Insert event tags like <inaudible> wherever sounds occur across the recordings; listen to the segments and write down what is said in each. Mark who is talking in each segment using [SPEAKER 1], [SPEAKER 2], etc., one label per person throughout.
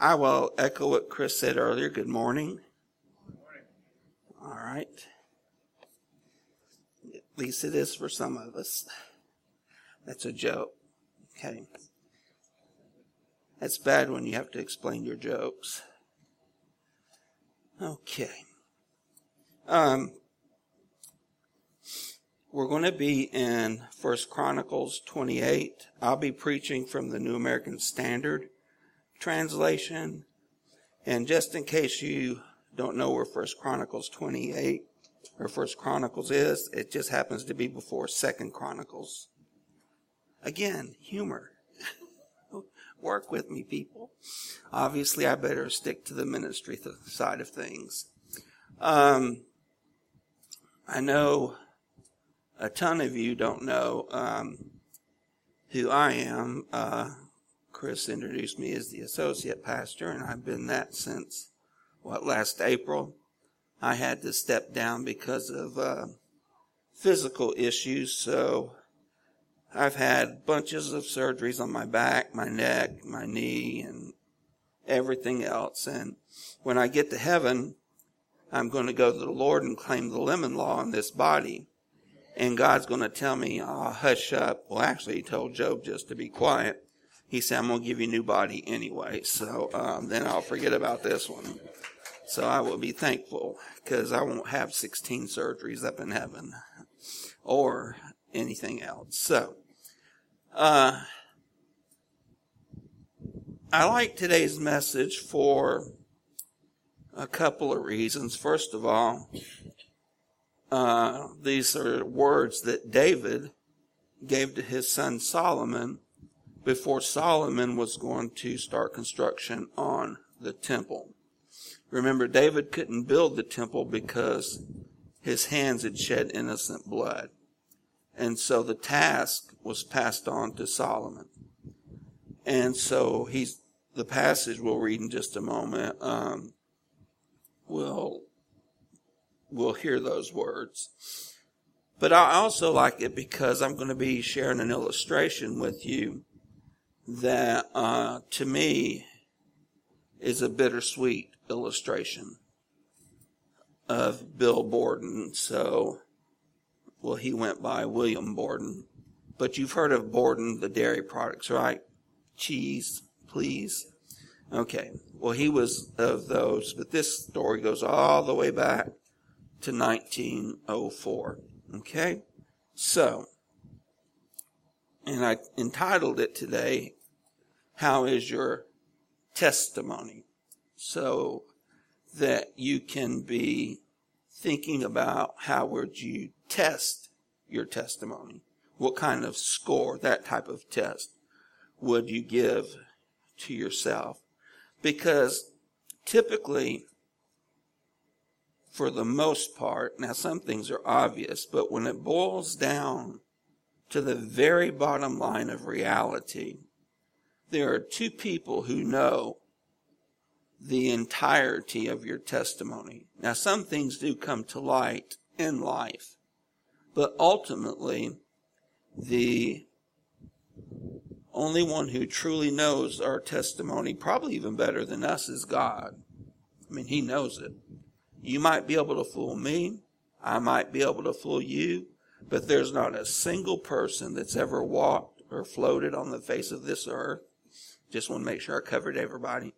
[SPEAKER 1] I will echo what Chris said earlier. Good morning. Good morning. All right. At least it is for some of us. That's a joke. Okay. That's bad when you have to explain your jokes. Okay. Um, we're going to be in First Chronicles 28. I'll be preaching from the New American Standard translation. And just in case you don't know where First Chronicles 28 or First Chronicles is, it just happens to be before Second Chronicles. Again, humor. <laughs> Work with me, people. Obviously, I better stick to the ministry side of things. Um, I know a ton of you don't know um, who I am. Uh, Chris introduced me as the associate pastor, and I've been that since what last April. I had to step down because of uh, physical issues, so I've had bunches of surgeries on my back, my neck, my knee, and everything else. And when I get to heaven, I'm going to go to the Lord and claim the lemon law on this body and God's going to tell me, oh, hush up. Well, actually, he told Job just to be quiet. He said, I'm going to give you a new body anyway. So um, then I'll forget about this one. So I will be thankful because I won't have 16 surgeries up in heaven or anything else. So, uh, I like today's message for a couple of reasons. First of all, uh, these are words that David gave to his son Solomon before Solomon was going to start construction on the temple. Remember, David couldn't build the temple because his hands had shed innocent blood. And so the task was passed on to Solomon. And so he's, the passage we'll read in just a moment, um, will will hear those words. But I also like it because I'm going to be sharing an illustration with you that, uh, to me, is a bittersweet illustration of Bill Borden. So, well, he went by William Borden. But you've heard of Borden, the dairy products, right? Cheese, please. Okay. Well, he was of those, but this story goes all the way back to 1904. Okay? So, and I entitled it today, How is Your Testimony? So that you can be thinking about how would you test your testimony? What kind of score, that type of test, would you give to yourself? Because typically for the most part. Now, some things are obvious, but when it boils down to the very bottom line of reality, there are two people who know the entirety of your testimony. Now, some things do come to light in life, but ultimately, the only one who truly knows our testimony, probably even better than us, is God. I mean, He knows it. You might be able to fool me. I might be able to fool you, but there's not a single person that's ever walked or floated on the face of this earth. Just want to make sure I covered everybody.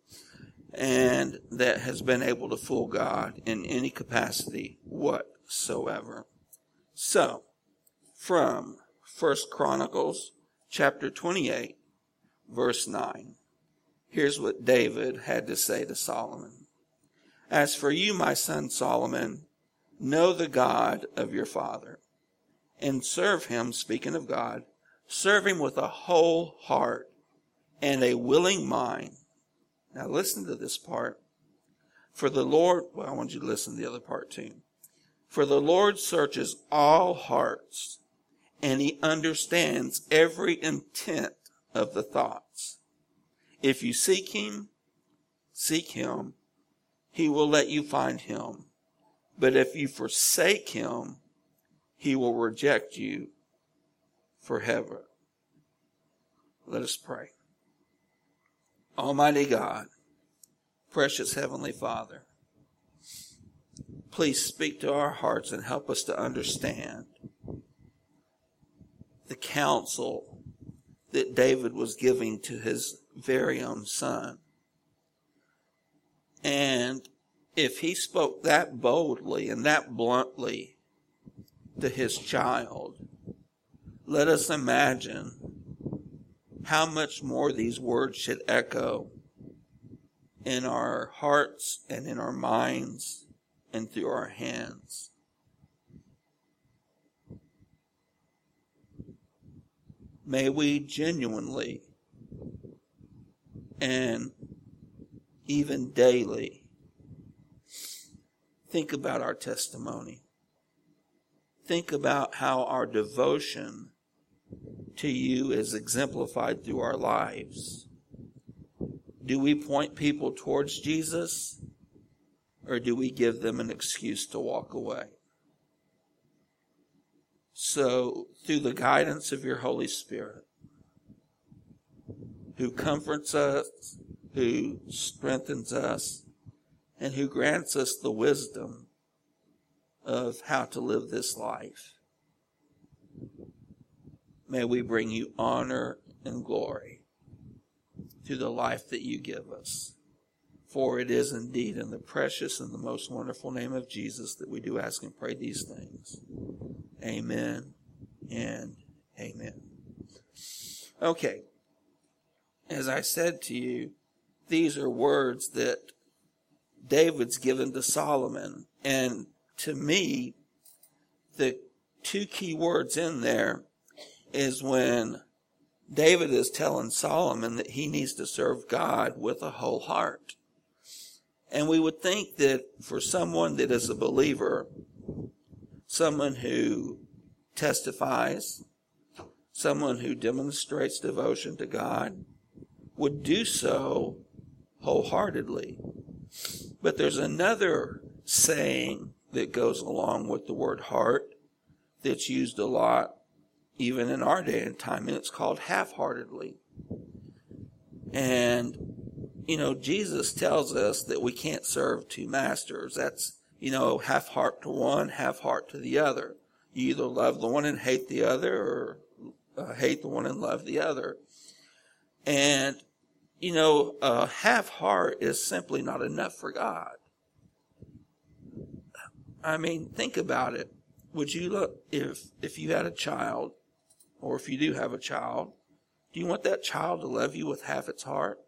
[SPEAKER 1] And that has been able to fool God in any capacity whatsoever. So, from First Chronicles chapter 28, verse 9. Here's what David had to say to Solomon. As for you, my son Solomon, know the God of your father and serve him, speaking of God, serve him with a whole heart and a willing mind. Now listen to this part. For the Lord, well, I want you to listen to the other part too. For the Lord searches all hearts and he understands every intent of the thoughts. If you seek him, seek him he will let you find him. But if you forsake him, he will reject you forever. Let us pray. Almighty God, Precious Heavenly Father, please speak to our hearts and help us to understand the counsel that David was giving to his very own son. And if he spoke that boldly and that bluntly to his child, let us imagine how much more these words should echo in our hearts and in our minds and through our hands. May we genuinely and even daily think about our testimony. Think about how our devotion to you is exemplified through our lives. Do we point people towards Jesus or do we give them an excuse to walk away? So, through the guidance of your Holy Spirit, who comforts us, who strengthens us, and who grants us the wisdom of how to live this life, may we bring you honor and glory through the life that you give us. For it is indeed in the precious and the most wonderful name of Jesus that we do ask and pray these things. Amen and amen. Okay. As I said to you, these are words that David's given to Solomon. And to me, the two key words in there is when David is telling Solomon that he needs to serve God with a whole heart. And we would think that for someone that is a believer, someone who testifies, someone who demonstrates devotion to God, would do so wholeheartedly. But there's another saying that goes along with the word heart that's used a lot even in our day and time, and it's called half-heartedly. And you know, Jesus tells us that we can't serve two masters. That's, you know, half heart to one, half heart to the other. You either love the one and hate the other or uh, hate the one and love the other. And, you know, a half heart is simply not enough for God. I mean, think about it. Would you look, if, if you had a child, or if you do have a child, do you want that child to love you with half its heart?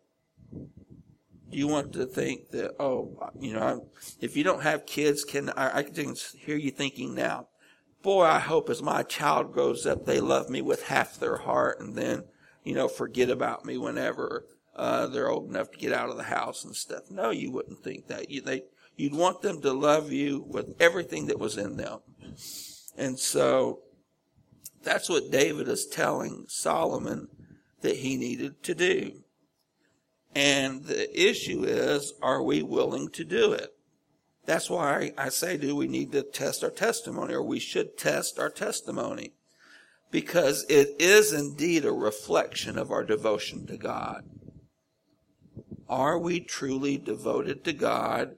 [SPEAKER 1] Do you want to think that, oh, you know, if you don't have kids, can I, I can hear you thinking now, boy, I hope as my child grows up, they love me with half their heart and then, you know, forget about me whenever, uh, they're old enough to get out of the house and stuff. No, you wouldn't think that. You, they, you'd want them to love you with everything that was in them. And so that's what David is telling Solomon that he needed to do. And the issue is, are we willing to do it? That's why I say, do we need to test our testimony, or we should test our testimony? Because it is indeed a reflection of our devotion to God. Are we truly devoted to God,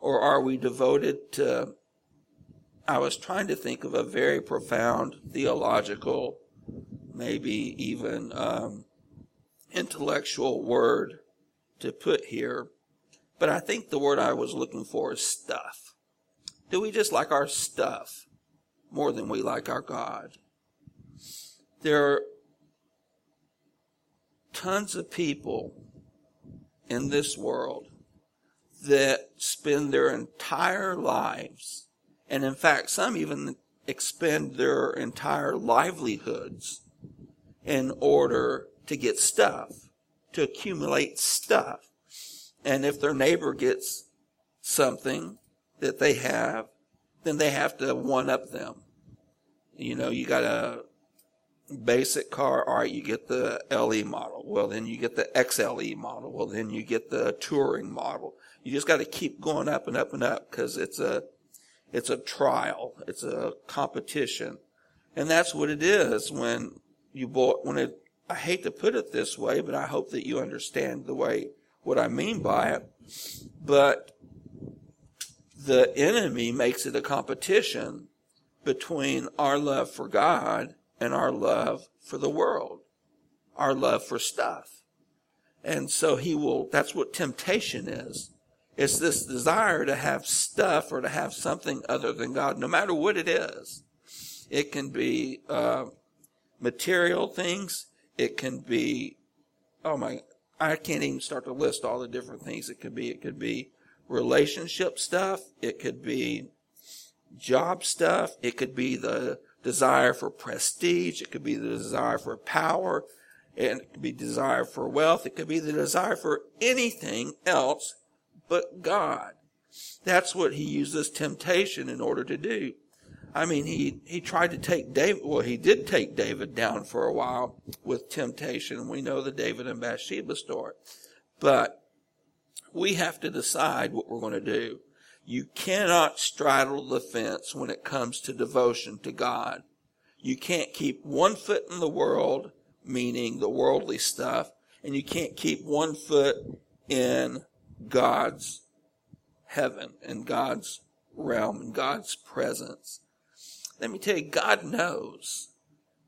[SPEAKER 1] or are we devoted to, I was trying to think of a very profound theological, maybe even um, intellectual word to put here, but I think the word I was looking for is stuff. Do we just like our stuff more than we like our God? There are tons of people in this world that spend their entire lives, and in fact, some even expend their entire livelihoods in order to get stuff, to accumulate stuff. And if their neighbor gets something that they have, then they have to one up them. You know, you got a basic car, all right, you get the LE model. Well, then you get the XLE model. Well, then you get the touring model. You just got to keep going up and up and up because it's a, it's a trial. It's a competition. And that's what it is when you bought, when it I hate to put it this way, but I hope that you understand the way what I mean by it. But the enemy makes it a competition between our love for God and our love for the world, our love for stuff. And so he will, that's what temptation is. It's this desire to have stuff or to have something other than God, no matter what it is. It can be uh, material things. It can be, oh my, I can't even start to list all the different things it could be. It could be relationship stuff. It could be job stuff. It could be the desire for prestige. It could be the desire for power. And it could be desire for wealth. It could be the desire for anything else but God. That's what he uses temptation in order to do. I mean, he, he tried to take David, well, he did take David down for a while with temptation. We know the David and Bathsheba story. But we have to decide what we're going to do. You cannot straddle the fence when it comes to devotion to God. You can't keep one foot in the world, meaning the worldly stuff, and you can't keep one foot in God's heaven and God's realm and God's presence. Let me tell you, God knows.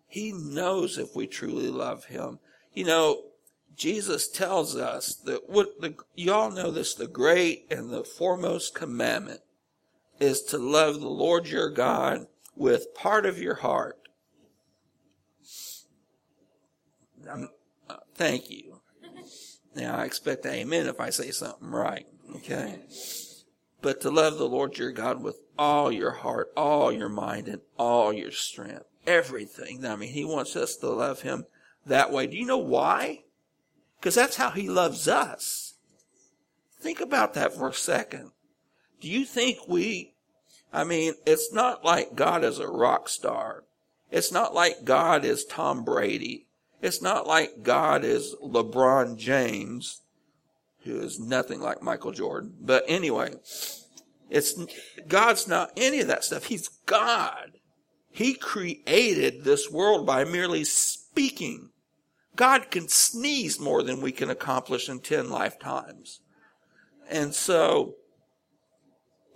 [SPEAKER 1] He knows if we truly love Him. You know, Jesus tells us that what the, y'all know this, the great and the foremost commandment is to love the Lord your God with part of your heart. Uh, thank you. Now I expect amen if I say something right. Okay. But to love the Lord your God with all your heart, all your mind, and all your strength. Everything. I mean, he wants us to love him that way. Do you know why? Because that's how he loves us. Think about that for a second. Do you think we, I mean, it's not like God is a rock star. It's not like God is Tom Brady. It's not like God is LeBron James, who is nothing like Michael Jordan. But anyway, it's, God's not any of that stuff. He's God. He created this world by merely speaking. God can sneeze more than we can accomplish in 10 lifetimes. And so,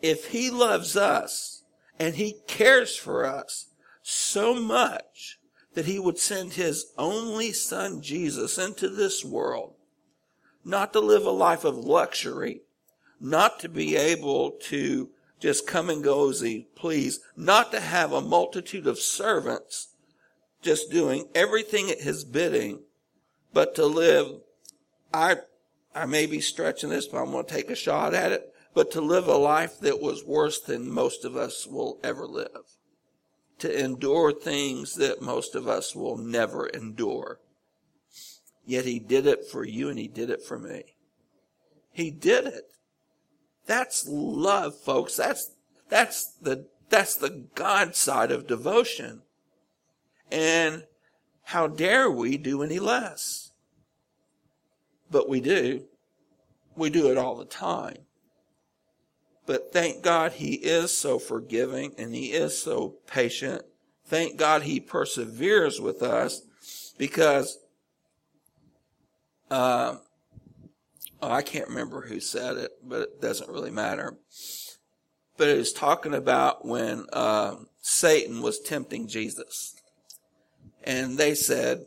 [SPEAKER 1] if He loves us and He cares for us so much that He would send His only Son Jesus into this world, not to live a life of luxury, not to be able to just come and go as He please, not to have a multitude of servants just doing everything at His bidding, but to live, I, I may be stretching this, but I'm going to take a shot at it, but to live a life that was worse than most of us will ever live. To endure things that most of us will never endure. Yet he did it for you and he did it for me. He did it. That's love, folks. That's, that's the, that's the God side of devotion. And how dare we do any less? But we do. We do it all the time. But thank God he is so forgiving and he is so patient. Thank God he perseveres with us because, uh, oh, I can't remember who said it, but it doesn't really matter. But it was talking about when uh, Satan was tempting Jesus. And they said,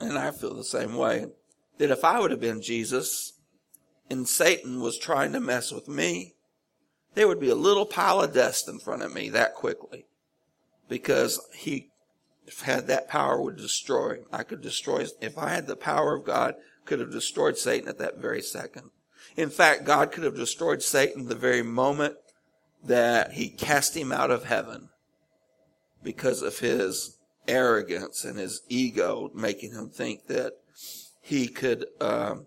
[SPEAKER 1] and I feel the same way, that if I would have been Jesus and Satan was trying to mess with me, there would be a little pile of dust in front of me that quickly because he had that power would destroy. I could destroy, if I had the power of God, could have destroyed Satan at that very second. In fact, God could have destroyed Satan the very moment that he cast him out of heaven because of his arrogance and his ego making him think that he could um,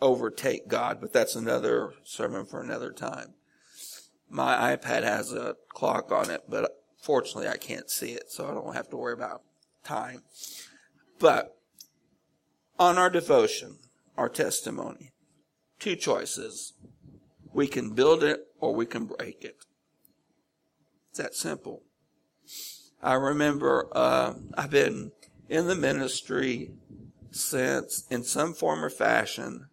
[SPEAKER 1] overtake God. But that's another sermon for another time. My iPad has a clock on it, but fortunately I can't see it, so I don't have to worry about time. But on our devotion, our testimony, two choices. We can build it or we can break it. It's that simple. I remember uh, I've been in the ministry since, in some form or fashion,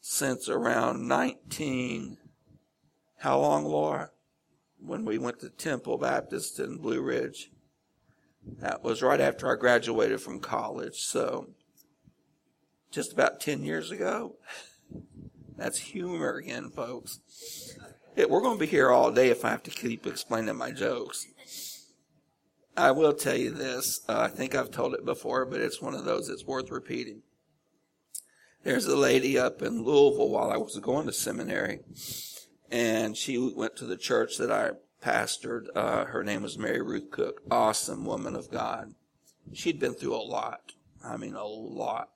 [SPEAKER 1] since around 19, how long, Laura? When we went to Temple Baptist in Blue Ridge. That was right after I graduated from college, so just about 10 years ago. <laughs> That's humor again, folks. We're going to be here all day if I have to keep explaining my jokes. I will tell you this. Uh, I think I've told it before, but it's one of those that's worth repeating. There's a lady up in Louisville while I was going to seminary, and she went to the church that I pastored. Uh, her name was Mary Ruth Cook. Awesome woman of God. She'd been through a lot. I mean, a lot.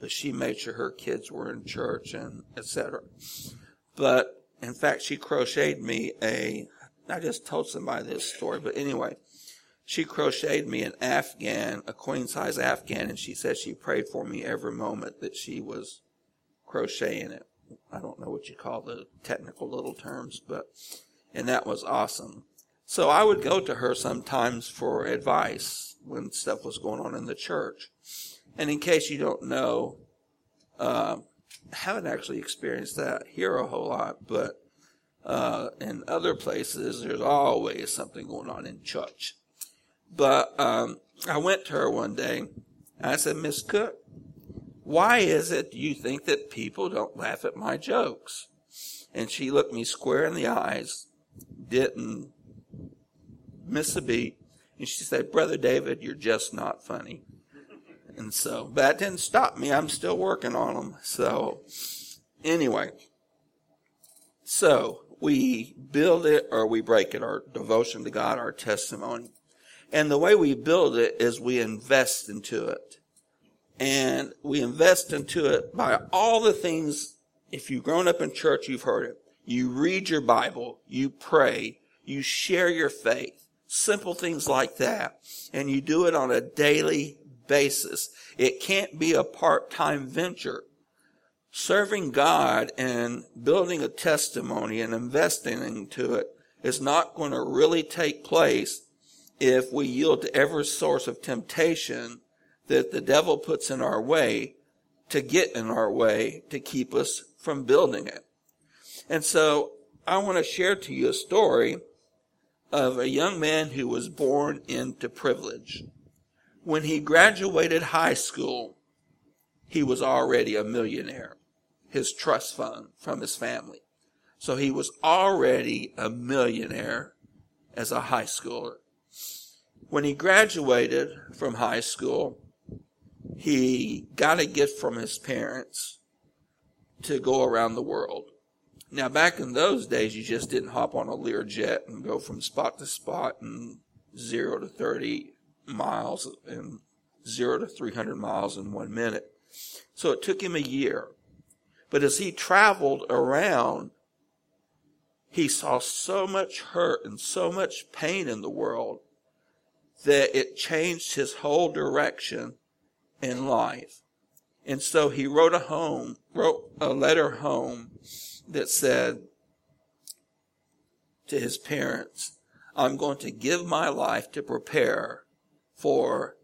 [SPEAKER 1] But she made sure her kids were in church and etc. But in fact, she crocheted me a. I just told somebody this story, but anyway, she crocheted me an Afghan, a queen size Afghan, and she said she prayed for me every moment that she was crocheting it. I don't know what you call the technical little terms, but, and that was awesome. So I would go to her sometimes for advice when stuff was going on in the church. And in case you don't know, uh, haven't actually experienced that here a whole lot, but uh, in other places, there's always something going on in church. But um, I went to her one day and I said, Miss Cook, why is it you think that people don't laugh at my jokes? And she looked me square in the eyes, didn't miss a beat, and she said, Brother David, you're just not funny. And so, that didn't stop me. I'm still working on them. So, anyway, so we build it or we break it, our devotion to God, our testimony. And the way we build it is we invest into it. And we invest into it by all the things, if you've grown up in church, you've heard it. You read your Bible, you pray, you share your faith, simple things like that. And you do it on a daily basis. It can't be a part-time venture. Serving God and building a testimony and investing into it is not going to really take place if we yield to every source of temptation that the devil puts in our way to get in our way to keep us from building it. And so I want to share to you a story of a young man who was born into privilege when he graduated high school, he was already a millionaire, his trust fund from his family. So he was already a millionaire as a high schooler. When he graduated from high school, he got a gift from his parents to go around the world. Now, back in those days, you just didn't hop on a Learjet and go from spot to spot and zero to 30 miles and zero to 300 miles in one minute. So it took him a year. But as he traveled around, he saw so much hurt and so much pain in the world that it changed his whole direction in life. And so he wrote a home, wrote a letter home that said to his parents, I'm going to give my life to prepare for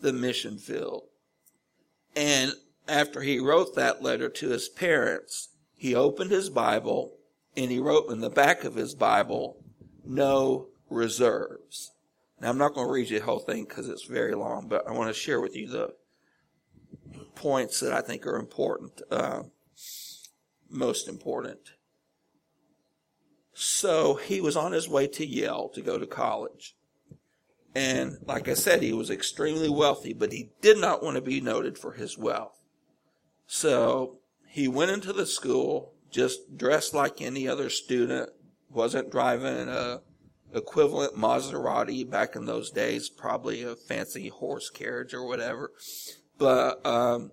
[SPEAKER 1] the mission field. And after he wrote that letter to his parents, he opened his Bible and he wrote in the back of his Bible, no reserves. Now I'm not going to read you the whole thing because it's very long, but I want to share with you the points that I think are important, uh, most important. So he was on his way to Yale to go to college. And like I said, he was extremely wealthy, but he did not want to be noted for his wealth. So he went into the school just dressed like any other student, wasn't driving a equivalent Maserati back in those days, probably a fancy horse carriage or whatever. But um,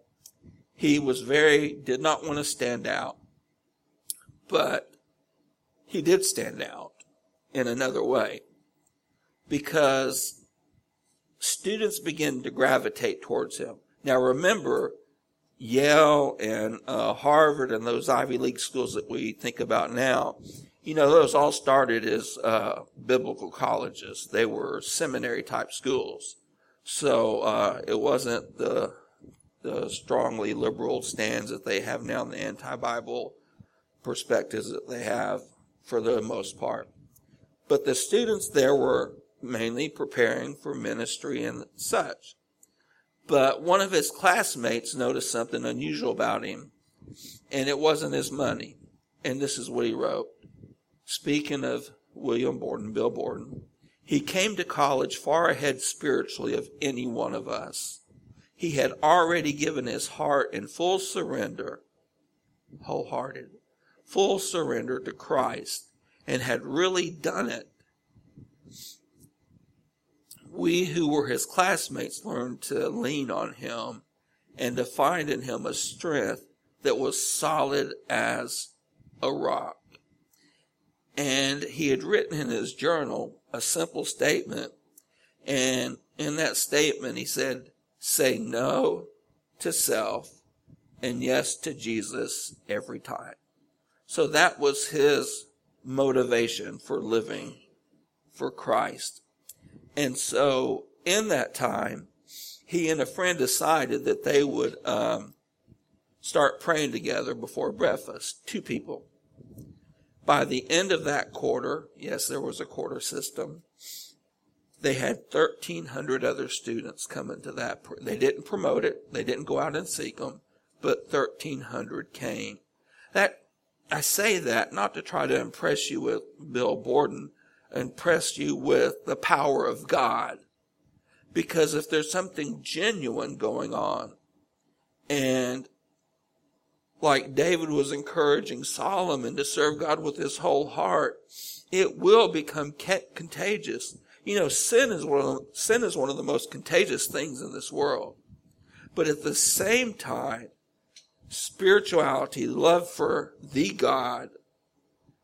[SPEAKER 1] he was very, did not want to stand out. But he did stand out in another way because students begin to gravitate towards him. Now remember, Yale and uh, Harvard and those Ivy League schools that we think about now, you know, those all started as uh, biblical colleges. They were seminary type schools. So uh, it wasn't the the strongly liberal stands that they have now, the anti-Bible perspectives that they have for the most part. But the students there were mainly preparing for ministry and such. But one of his classmates noticed something unusual about him, and it wasn't his money. And this is what he wrote. Speaking of William Borden, Bill Borden, he came to college far ahead spiritually of any one of us. He had already given his heart in full surrender, wholehearted, full surrender to Christ, and had really done it. We who were his classmates learned to lean on him and to find in him a strength that was solid as a rock. And he had written in his journal a simple statement. And in that statement, he said, say no to self and yes to Jesus every time. So that was his motivation for living for Christ. And so in that time, he and a friend decided that they would um, start praying together before breakfast. Two people. By the end of that quarter, yes, there was a quarter system. They had 1,300 other students come into that. They didn't promote it. They didn't go out and seek them, but 1,300 came. That, I say that not to try to impress you with Bill Borden, impress you with the power of God. Because if there's something genuine going on, and like David was encouraging Solomon to serve God with his whole heart, it will become contagious. You know, sin is one of, sin is one of the most contagious things in this world. But at the same time, spirituality, love for the God,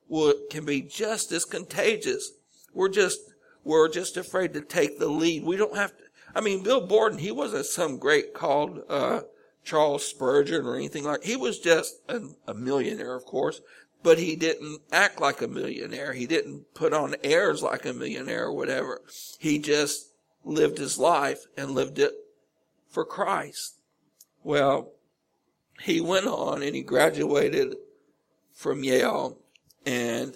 [SPEAKER 1] will, can be just as contagious. We're just, we're just afraid to take the lead. We don't have to, I mean, Bill Borden, he wasn't some great called, uh, Charles Spurgeon or anything like. He was just a, a millionaire, of course, but he didn't act like a millionaire. He didn't put on airs like a millionaire or whatever. He just lived his life and lived it for Christ. Well, he went on and he graduated from Yale and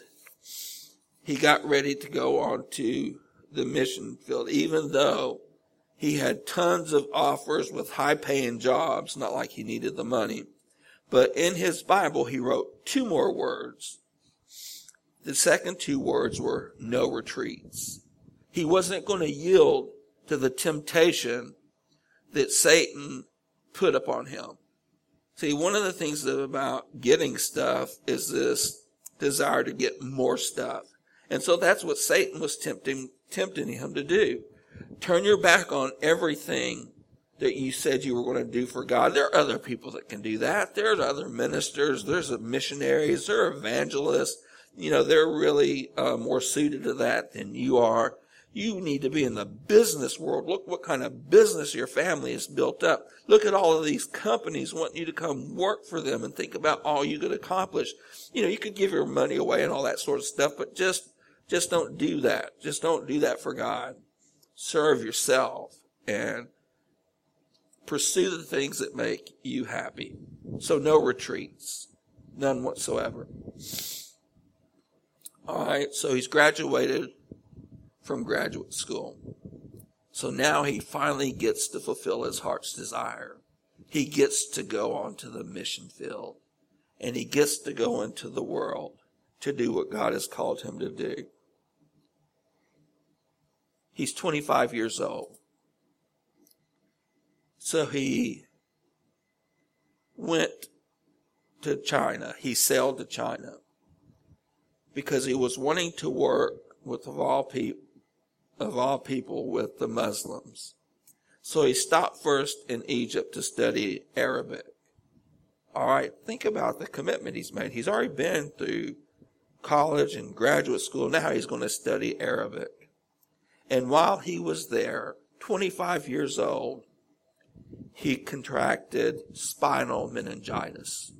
[SPEAKER 1] he got ready to go on to the mission field, even though he had tons of offers with high paying jobs, not like he needed the money. But in his Bible, he wrote two more words. The second two words were no retreats. He wasn't going to yield to the temptation that Satan put upon him. See, one of the things about getting stuff is this desire to get more stuff. And so that's what Satan was tempting, tempting him to do. Turn your back on everything that you said you were going to do for God. There are other people that can do that. There's other ministers. There's missionaries. There are evangelists. You know, they're really uh, more suited to that than you are. You need to be in the business world. Look what kind of business your family has built up. Look at all of these companies wanting you to come work for them and think about all you could accomplish. You know, you could give your money away and all that sort of stuff, but just, just don't do that. Just don't do that for God serve yourself and pursue the things that make you happy. So no retreats, none whatsoever. All right, so he's graduated from graduate school. So now he finally gets to fulfill his heart's desire. He gets to go onto the mission field and he gets to go into the world to do what God has called him to do. He's 25 years old. So he went to China. He sailed to China because he was wanting to work with of all people, of all people with the Muslims. So he stopped first in Egypt to study Arabic. All right, think about the commitment he's made. He's already been through college and graduate school. Now he's going to study Arabic. And while he was there, 25 years old, he contracted spinal meningitis.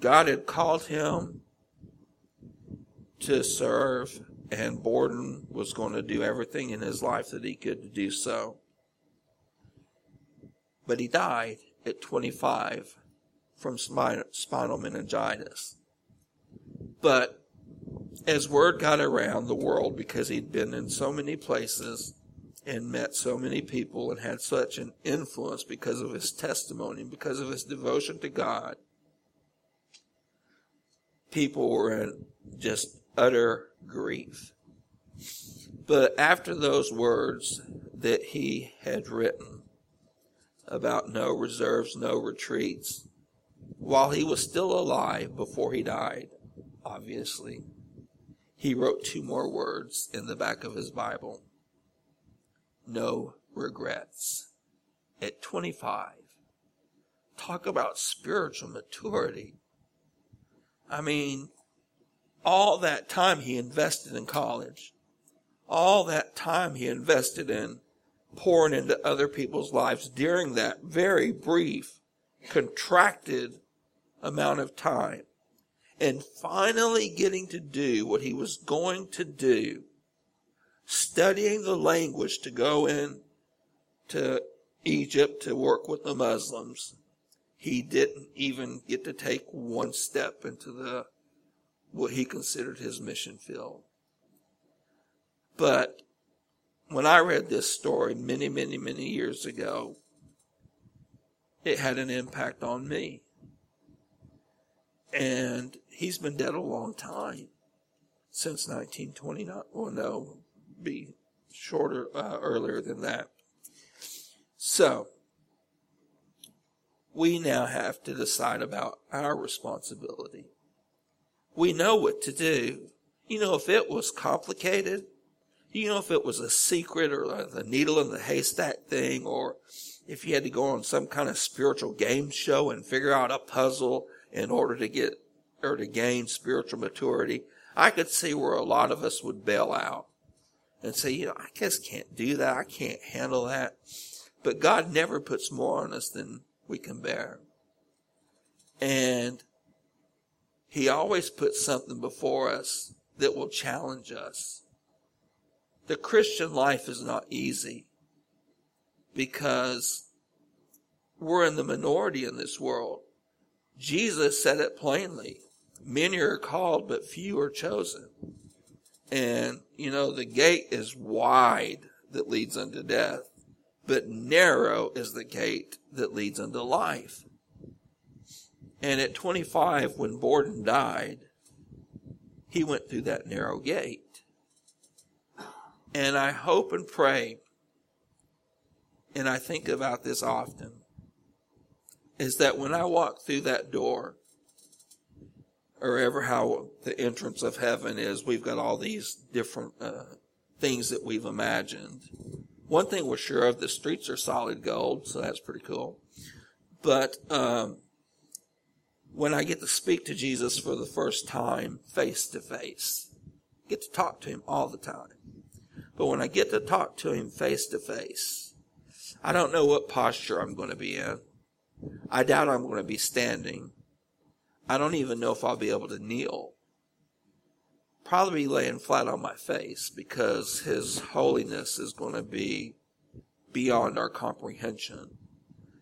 [SPEAKER 1] God had called him to serve, and Borden was going to do everything in his life that he could to do so. but he died at 25 from spinal meningitis. But as word got around the world because he'd been in so many places and met so many people and had such an influence because of his testimony, and because of his devotion to God, people were in just utter grief. But after those words that he had written about no reserves, no retreats, while he was still alive before he died, obviously, he wrote two more words in the back of his Bible. No regrets. At 25. Talk about spiritual maturity. I mean, all that time he invested in college, all that time he invested in pouring into other people's lives during that very brief, contracted amount of time, and finally getting to do what he was going to do, studying the language to go in to Egypt to work with the Muslims, he didn't even get to take one step into the what he considered his mission field. But when I read this story many, many, many years ago, it had an impact on me. And he's been dead a long time since 1929. Well, no, be shorter, uh, earlier than that. So, we now have to decide about our responsibility we know what to do. You know, if it was complicated, you know, if it was a secret or the needle in the haystack thing, or if you had to go on some kind of spiritual game show and figure out a puzzle in order to get or to gain spiritual maturity, I could see where a lot of us would bail out and say, you know, I just can't do that. I can't handle that. But God never puts more on us than we can bear. And he always puts something before us that will challenge us. The Christian life is not easy because we're in the minority in this world. Jesus said it plainly. Many are called, but few are chosen. And, you know, the gate is wide that leads unto death, but narrow is the gate that leads unto life. And at 25, when Borden died, he went through that narrow gate. And I hope and pray, and I think about this often, is that when I walk through that door, or ever how the entrance of heaven is, we've got all these different uh, things that we've imagined. One thing we're sure of, the streets are solid gold, so that's pretty cool. But um, when I get to speak to Jesus for the first time face to face. Get to talk to him all the time. But when I get to talk to him face to face, I don't know what posture I'm going to be in. I doubt I'm going to be standing. I don't even know if I'll be able to kneel. Probably laying flat on my face because his holiness is going to be beyond our comprehension.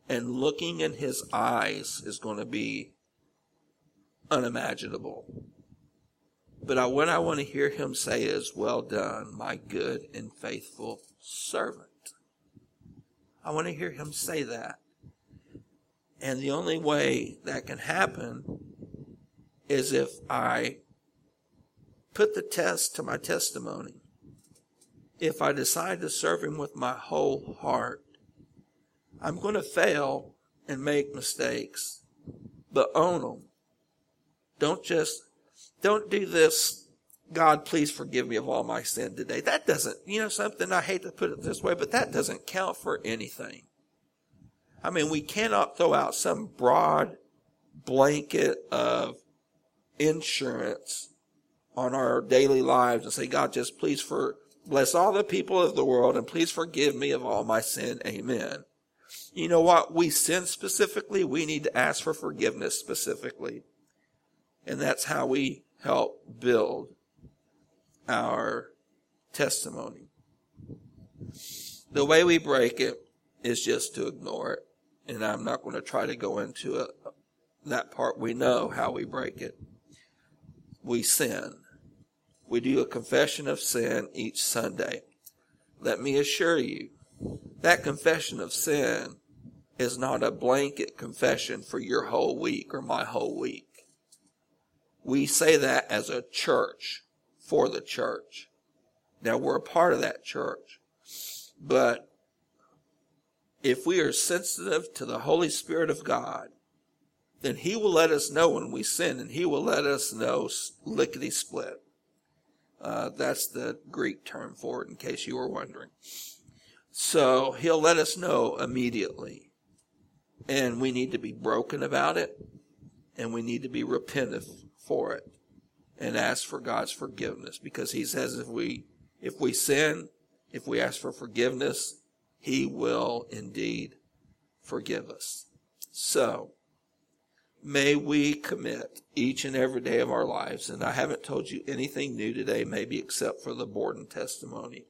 [SPEAKER 1] And looking in his eyes is going to be unimaginable. But I, what I want to hear him say is, Well done, my good and faithful servant. I want to hear him say that. And the only way that can happen is if I put the test to my testimony. If I decide to serve him with my whole heart, I'm going to fail and make mistakes, but own them don't just, don't do this. God, please forgive me of all my sin today. That doesn't, you know, something I hate to put it this way, but that doesn't count for anything. I mean, we cannot throw out some broad blanket of insurance on our daily lives and say, God, just please for bless all the people of the world and please forgive me of all my sin. Amen. You know what? We sin specifically. We need to ask for forgiveness specifically. And that's how we help build our testimony. The way we break it is just to ignore it and I'm not going to try to go into it, that part. We know how we break it. We sin. We do a confession of sin each Sunday. Let me assure you, that confession of sin is not a blanket confession for your whole week or my whole week. We say that as a church for the church. Now we're a part of that church, but if we are sensitive to the Holy Spirit of God, then He will let us know when we sin and He will let us know lickety split. Uh, that's the Greek term for it, in case you were wondering. So He'll let us know immediately. And we need to be broken about it, and we need to be repentant for it and ask for God's forgiveness because He says if we if we sin, if we ask for forgiveness, he will indeed forgive us. So, may we commit each and every day of our lives, and I haven't told you anything new today, maybe except for the Borden testimony,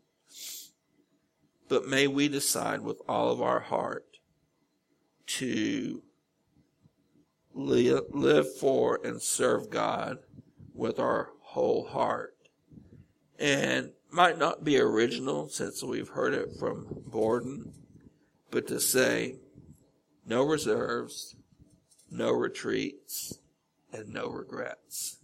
[SPEAKER 1] but may we decide with all of our heart to live for and serve God with our whole heart. And might not be original since we've heard it from Borden, but to say no reserves, no retreats, and no regrets.